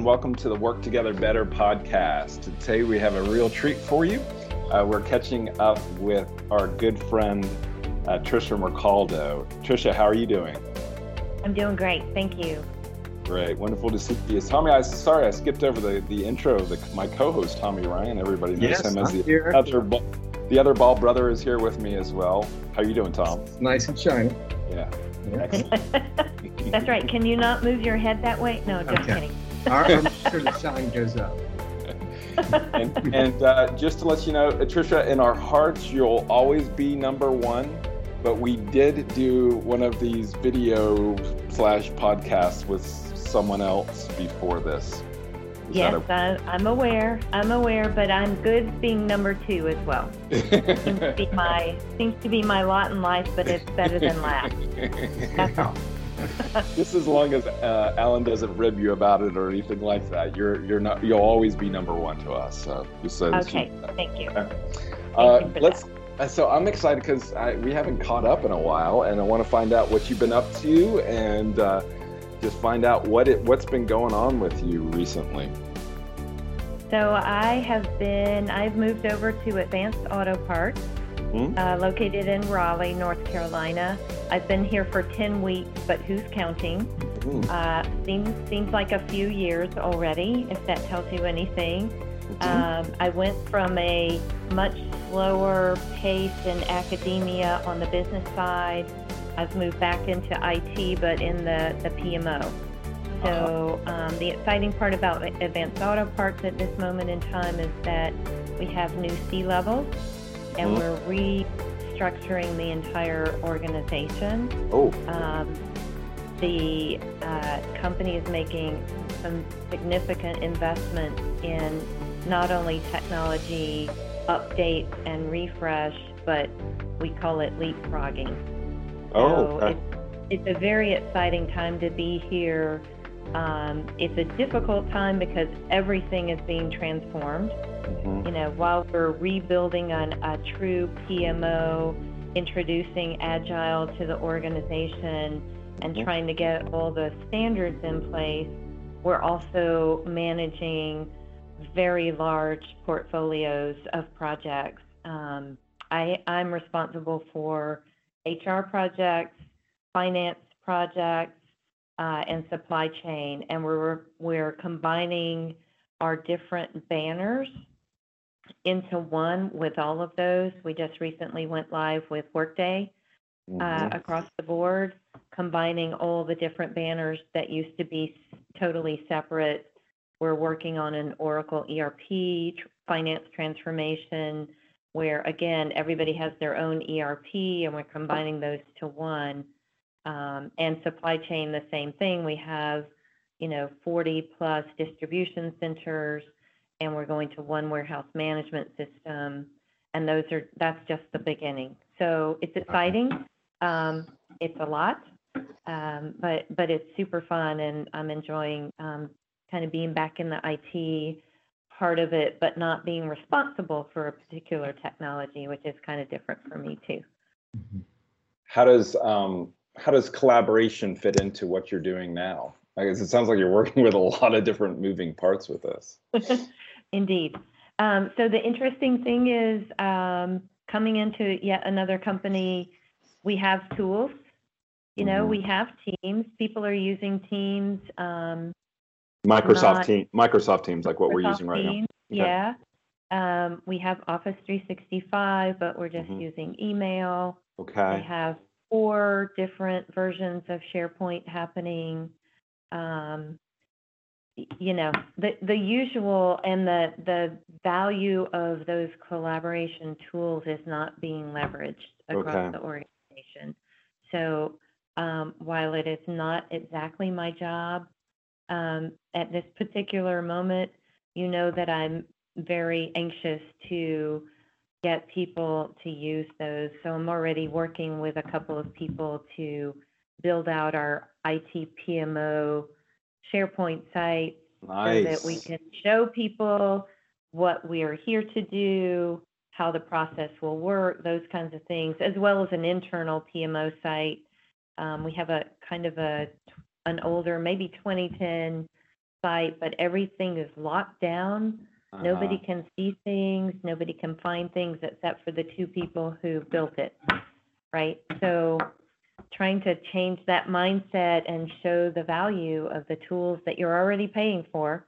and welcome to the Work Together Better podcast. Today we have a real treat for you. Uh, we're catching up with our good friend uh, Tricia Mercaldo. Tricia, how are you doing? I'm doing great, thank you. Great, wonderful to see you. Tommy, I sorry I skipped over the, the intro of the, my co-host Tommy Ryan. Everybody knows yes, him as the here. other the other ball brother is here with me as well. How are you doing, Tom? Nice and shiny. Yeah. That's right. Can you not move your head that way? No, just Okay. kidding. I'm sure the sign goes up. and and uh, just to let you know, Tricia, in our hearts, you'll always be number one. But we did do one of these video slash podcasts with someone else before this. Is Yes, that I, I'm aware. I'm aware, but I'm good being number two as well. Seems to be my seems to be my lot in life, but it's better than last. That's all. Just as long as uh, Alan doesn't rib you about it or anything like that, you're you're not you'll always be number one to us. So just so that you Okay, know. thank you. Uh, you let's. uh, So I'm excited because we haven't caught up in a while, and I want to find out what you've been up to and uh, just find out what it what's been going on with you recently. So I have been. I've moved over to Advanced Auto Parts, Hmm? uh, located in Raleigh, North Carolina. I've been here for 10 weeks, but who's counting? Mm, Uh, seems seems like a few years already, if that tells you anything. mhm. Um, I went from a much slower pace in academia on the business side. I've moved back into IT, but in the, the PMO. So um, the exciting part about Advanced Auto Parts at this moment in time is that we have new C levels, and Mhm. we're restructuring the entire organization. Oh, Um, the uh, company is making some significant investments in not only technology updates and refresh, but we call it leapfrogging. oh, So okay. it's, it's a very exciting time to be here. Um, it's a difficult time because everything is being transformed Mhm. you know, while we're rebuilding on a true PMO, introducing agile to the organization and Mhm. trying to get all the standards in place, we're also managing very large portfolios of projects. Um, I, I'm responsible for HR projects, finance projects, and supply chain, and we're we're combining our different banners into one with all of those. We just recently went live with Workday uh, Mhm. across the board, combining all the different banners that used to be totally separate. We're working on an Oracle ERP, finance transformation, where again, everybody has their own ERP and we're combining those to one. Um, and supply chain, the same thing. We have, you know, 40 plus distribution centers and we're going to one warehouse management system. And those are, that's just the beginning. So it's exciting. Um, it's a lot, um, but, but it's super fun and I'm enjoying, kind of being back in the IT part of it, but not being responsible for a particular technology, which is kind of different for me too. How does how does collaboration fit into what you're doing now? I guess it sounds like you're working with a lot of different moving parts with this. Indeed. Um, so the interesting thing is um, coming into yet another company, we have tools. You know, Mhm. we have Teams. People are using Teams. Um, Microsoft Not- team, Microsoft Teams, like what we're Microsoft using right now. Okay. Yeah. Um, we have Office 365, but we're just Mhm. using email. Okay. We have four different versions of SharePoint happening. Um, you know, the, the usual and the, the value of those collaboration tools is not being leveraged across Okay. the organization. So, um, while it is not exactly my job, um, at this particular moment, you know that I'm very anxious to get people to use those. So I'm already working with a couple of people to build out our IT PMO SharePoint site so that we can show people what we are here to do, how the process will work, those kinds of things, as well as an internal PMO site. Um, we have a kind of a an older, maybe 2010 site, but everything is locked down. Nobody Uh-huh. can see things, nobody can find things except for the two people who built it, right? So trying to change that mindset and show the value of the tools that you're already paying for.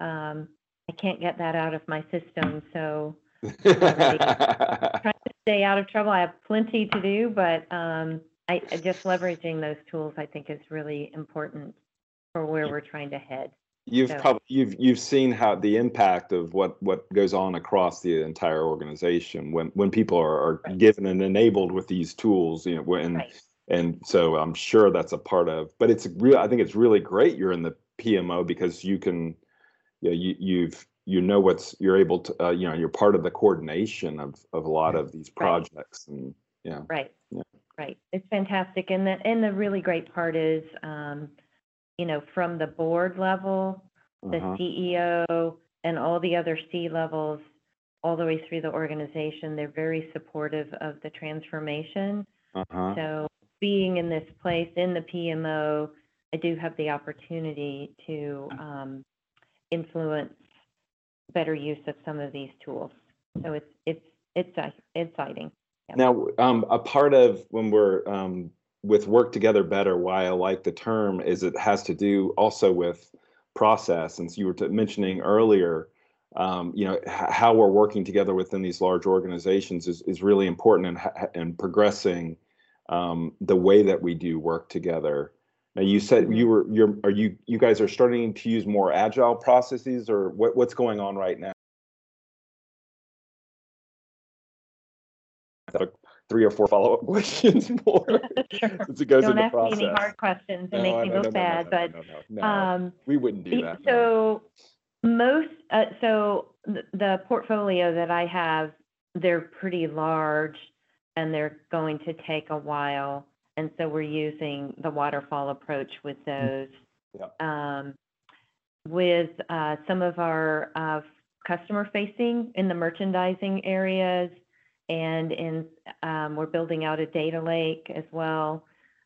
Um, I can't get that out of my system, so trying to stay out of trouble. I have plenty to do, but um, I just leveraging those tools, I think is really important for where we're trying to head. You've So- probably you've you've seen how the impact of what what goes on across the entire organization when when people are, are Right. given and enabled with these tools, you know, when Right. and so I'm sure that's a part of. But it's real. I think it's really great you're in the PMO because you can, you know, you you've you know what's you're able to uh, you know you're part of the coordination of of a lot of these Right. projects and yeah Right. Yeah. Right. It's fantastic. And the, and the really great part is, um, you know, from the board level, the uh-huh. CEO and all the other C levels, all the way through the organization, they're very supportive of the transformation. Uh-huh. So being in this place in the PMO, I do have the opportunity to um, influence better use of some of these tools. So it's it's it's uh, exciting. Now, um, a part of when we're um, with work together better, why I like the term is it has to do also with process. And so you were t- mentioning earlier, um, you know, h- how we're working together within these large organizations is, is really important and and and progressing um, the way that we do work together. Now, you said Mhm. you were you're are you you guys are starting to use more agile processes, or what what's going on right now? Three or four follow-up questions more Sure. it goes Don't into ask process. me any hard questions and No, make me no, look no, bad, but um, we wouldn't do the- that. so most, uh, so the, the portfolio that I have, they're pretty large and they're going to take a while. And so we're using the waterfall approach with those. Yep. Um, with, uh, some of our, uh, customer facing in the merchandising areas and in, um, we're building out a data lake as well.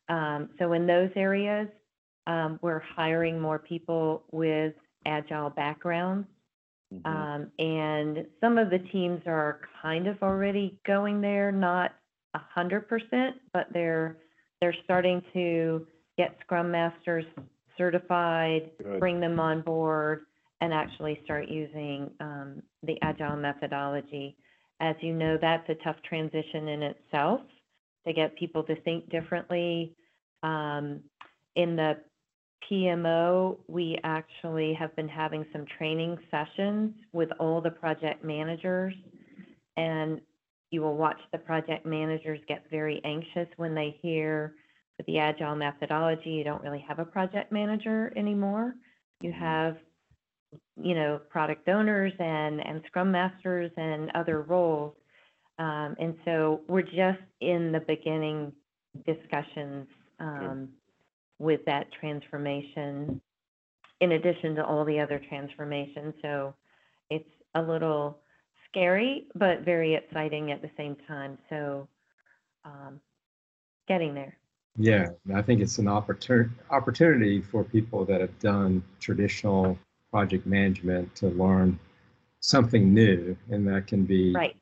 Um, so in those areas, um, we're hiring more people with agile backgrounds. Mhm. Um, and some of the teams are kind of already going there, not a hundred percent, but they're, they're starting to get Scrum Masters certified, Good. bring them on board, and actually start using, um, the agile methodology. As you know, that's a tough transition in itself to get people to think differently. Um, in the PMO, we actually have been having some training sessions with all the project managers. And you will watch the project managers get very anxious when they hear with the agile methodology, you don't really have a project manager anymore. You have, you know, product owners and, and scrum masters and other roles. Um, and so we're just in the beginning discussions, um, with that transformation, in addition to all the other transformations. So it's a little scary, but very exciting at the same time. So um, getting there. Yeah, I think it's an opportunity opportunity for people that have done traditional project management to learn something new, and that can be Right.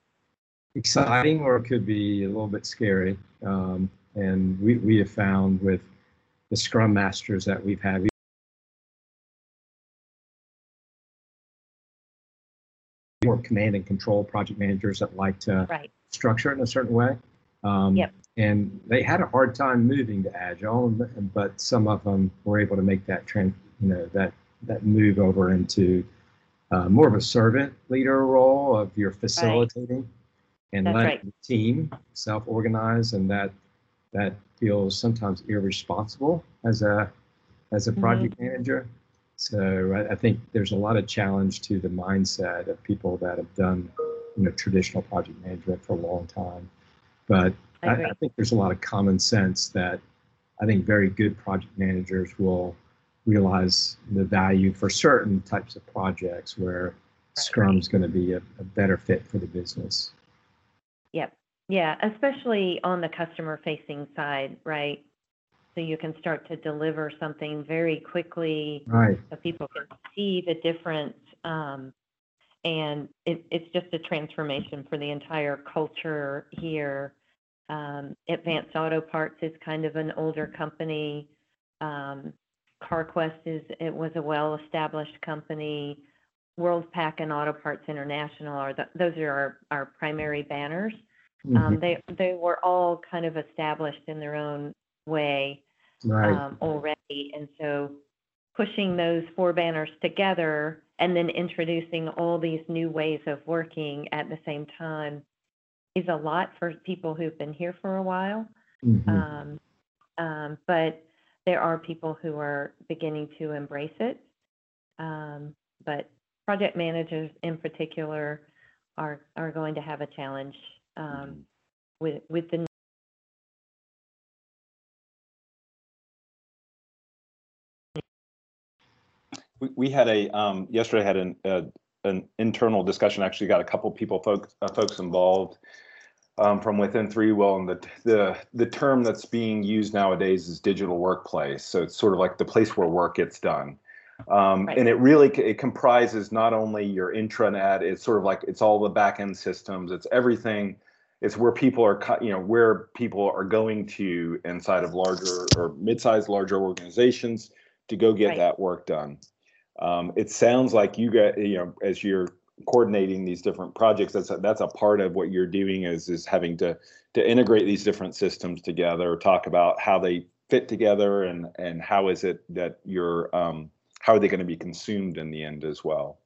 exciting or it could be a little bit scary. Um, and we, we have found with the Scrum Masters that we've had, more command and control project managers that like to Right. structure it in a certain way. Um, Yep. And they had a hard time moving to agile, but- but some of them were able to make that trend, you know, that that move over into uh, more of a servant leader role of your facilitating and That's letting right. the team self-organize, and that that feels sometimes irresponsible as a as a Mhm. project manager. So I, I think there's a lot of challenge to the mindset of people that have done you know traditional project management for a long time. But I I. I think there's a lot of common sense that I think very good project managers will realize the value for certain types of projects where Scrum is going to be a, a better fit for the business. Yep. Yeah, especially on the customer facing side, right? so you can start to deliver something very quickly Right. so people can see the difference. Um, and it, it's just a transformation for the entire culture here. Um, Advanced Auto Parts is kind of an older company. Um, CarQuest is, it was a well-established company. Worldpac and Auto Parts International are the, those are our, our primary banners. Mhm. Um, they, they were all kind of established in their own way Right. um, already. And so pushing those four banners together and then introducing all these new ways of working at the same time is a lot for people who've been here for a while. Mhm. Um, um, but there are people who are beginning to embrace it. Um, but project managers in particular are, are going to have a challenge um, with, with the We, we had a, um, yesterday had an, uh, an internal discussion, actually got a couple people, folks, uh, folks involved um, from within ThreeWill, and the, the, the term that's being used nowadays is digital workplace. So it's sort of like the place where work gets done. Um, Right. and it really, it comprises not only your intranet, it's sort of like, it's all the back end systems, it's everything. It's where people are, cut- you know, where people are going to inside of larger or mid-sized, larger organizations to go get Right. that work done. Um, it sounds like you got, you know, as you're coordinating these different projects, that's a, that's a part of what you're doing is is having to to integrate these different systems together, talk about how they fit together, and and how is it that you're um, how are they going to be consumed in the end as well.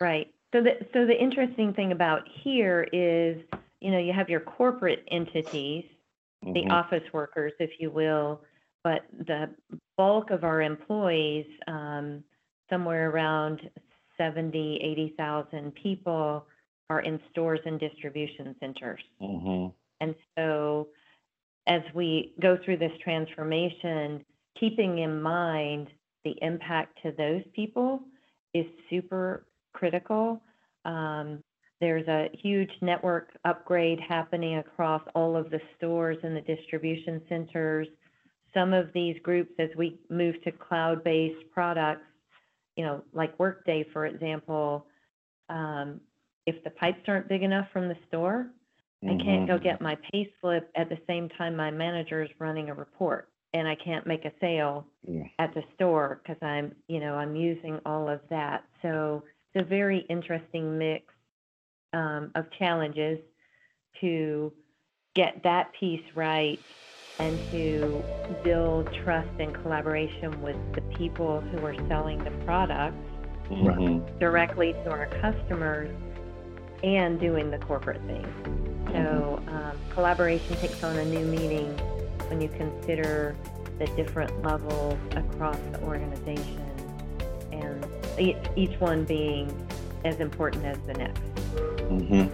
Right. So the so the interesting thing about here is, you know, you have your corporate entities, the Mhm. office workers, if you will, but the bulk of our employees, um, somewhere around 70, 80,000 people are in stores and distribution centers. Mhm. And so as we go through this transformation, keeping in mind the impact to those people is super critical. Um, there's a huge network upgrade happening across all of the stores and the distribution centers. Some of these groups, as we move to cloud-based products, you know, like Workday, for example, um, if the pipes aren't big enough from the store, I can't go get my pay slip at the same time my manager is running a report. And I can't make a sale Yeah. at the store because I'm, you know, I'm using all of that. So it's a very interesting mix um, of challenges to get that piece right and to build trust and collaboration with the people who are selling the products Mhm. directly to our customers and doing the corporate thing. So um, collaboration takes on a new meaning when you consider the different levels across the organization and each, each one being as important as the next. Mhm.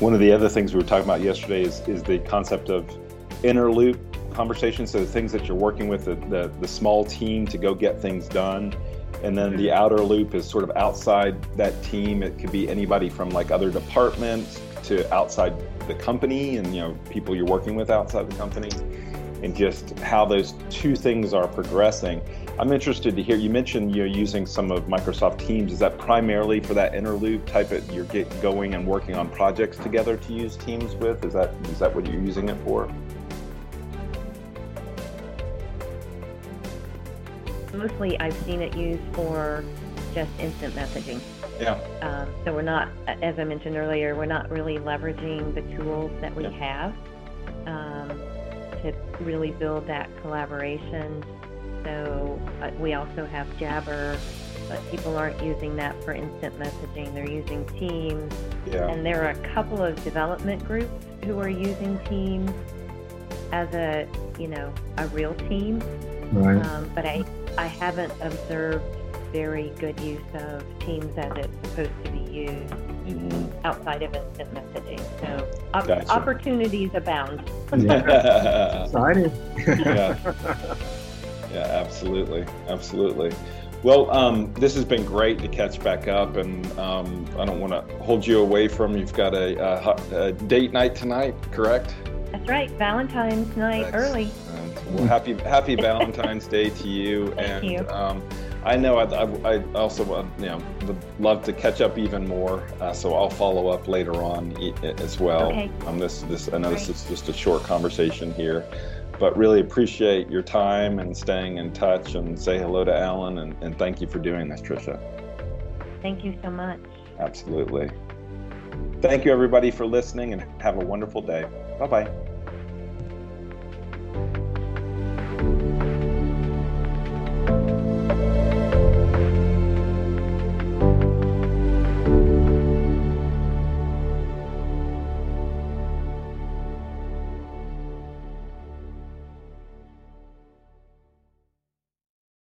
One of the other things we were talking about yesterday is, is the concept of inner loop conversations. So the things that you're working with the, the, the small team to go get things done. And then the mm-hmm. outer loop is sort of outside that team. It could be anybody from like other departments to outside the company and you know people you're working with outside the company and just how those two things are progressing. I'm interested to hear you mentioned you're using some of Microsoft Teams. Is that primarily for that inner loop type of you're get going and working on projects together to use Teams with? Is that is that what you're using it for? Mostly I've seen it used for just instant messaging. Yeah. Um, so we're not, as I mentioned earlier, we're not really leveraging the tools that we Yeah. have um, to really build that collaboration. So uh, we also have Jabber, but people aren't using that for instant messaging. They're using Teams, Yeah. and there are a couple of development groups who are using Teams as a, you know, a real team. Right. Um, but I, I haven't observed very good use of Teams as it's supposed to be used Mhm. outside of instant messaging. So op- Gotcha. opportunities abound. yeah. Exciting. Yeah. Yeah, absolutely, absolutely. Well, um, this has been great to catch back up, and um, I don't want to hold you away from. You've got a, a, a date night tonight, correct? That's right, Valentine's night Ex- early. Well, happy Happy Valentine's Day to you. Thank and you. Um, I know I, I, I also uh, you know would love to catch up even more. Uh, so I'll follow up later on e- as well. Okay. Um, this this I know this is just a short conversation here, but really appreciate your time and staying in touch. And say hello to Alan and, and thank you for doing this, Tricia. Thank you so much. Absolutely. Thank you everybody for listening and have a wonderful day. Bye bye.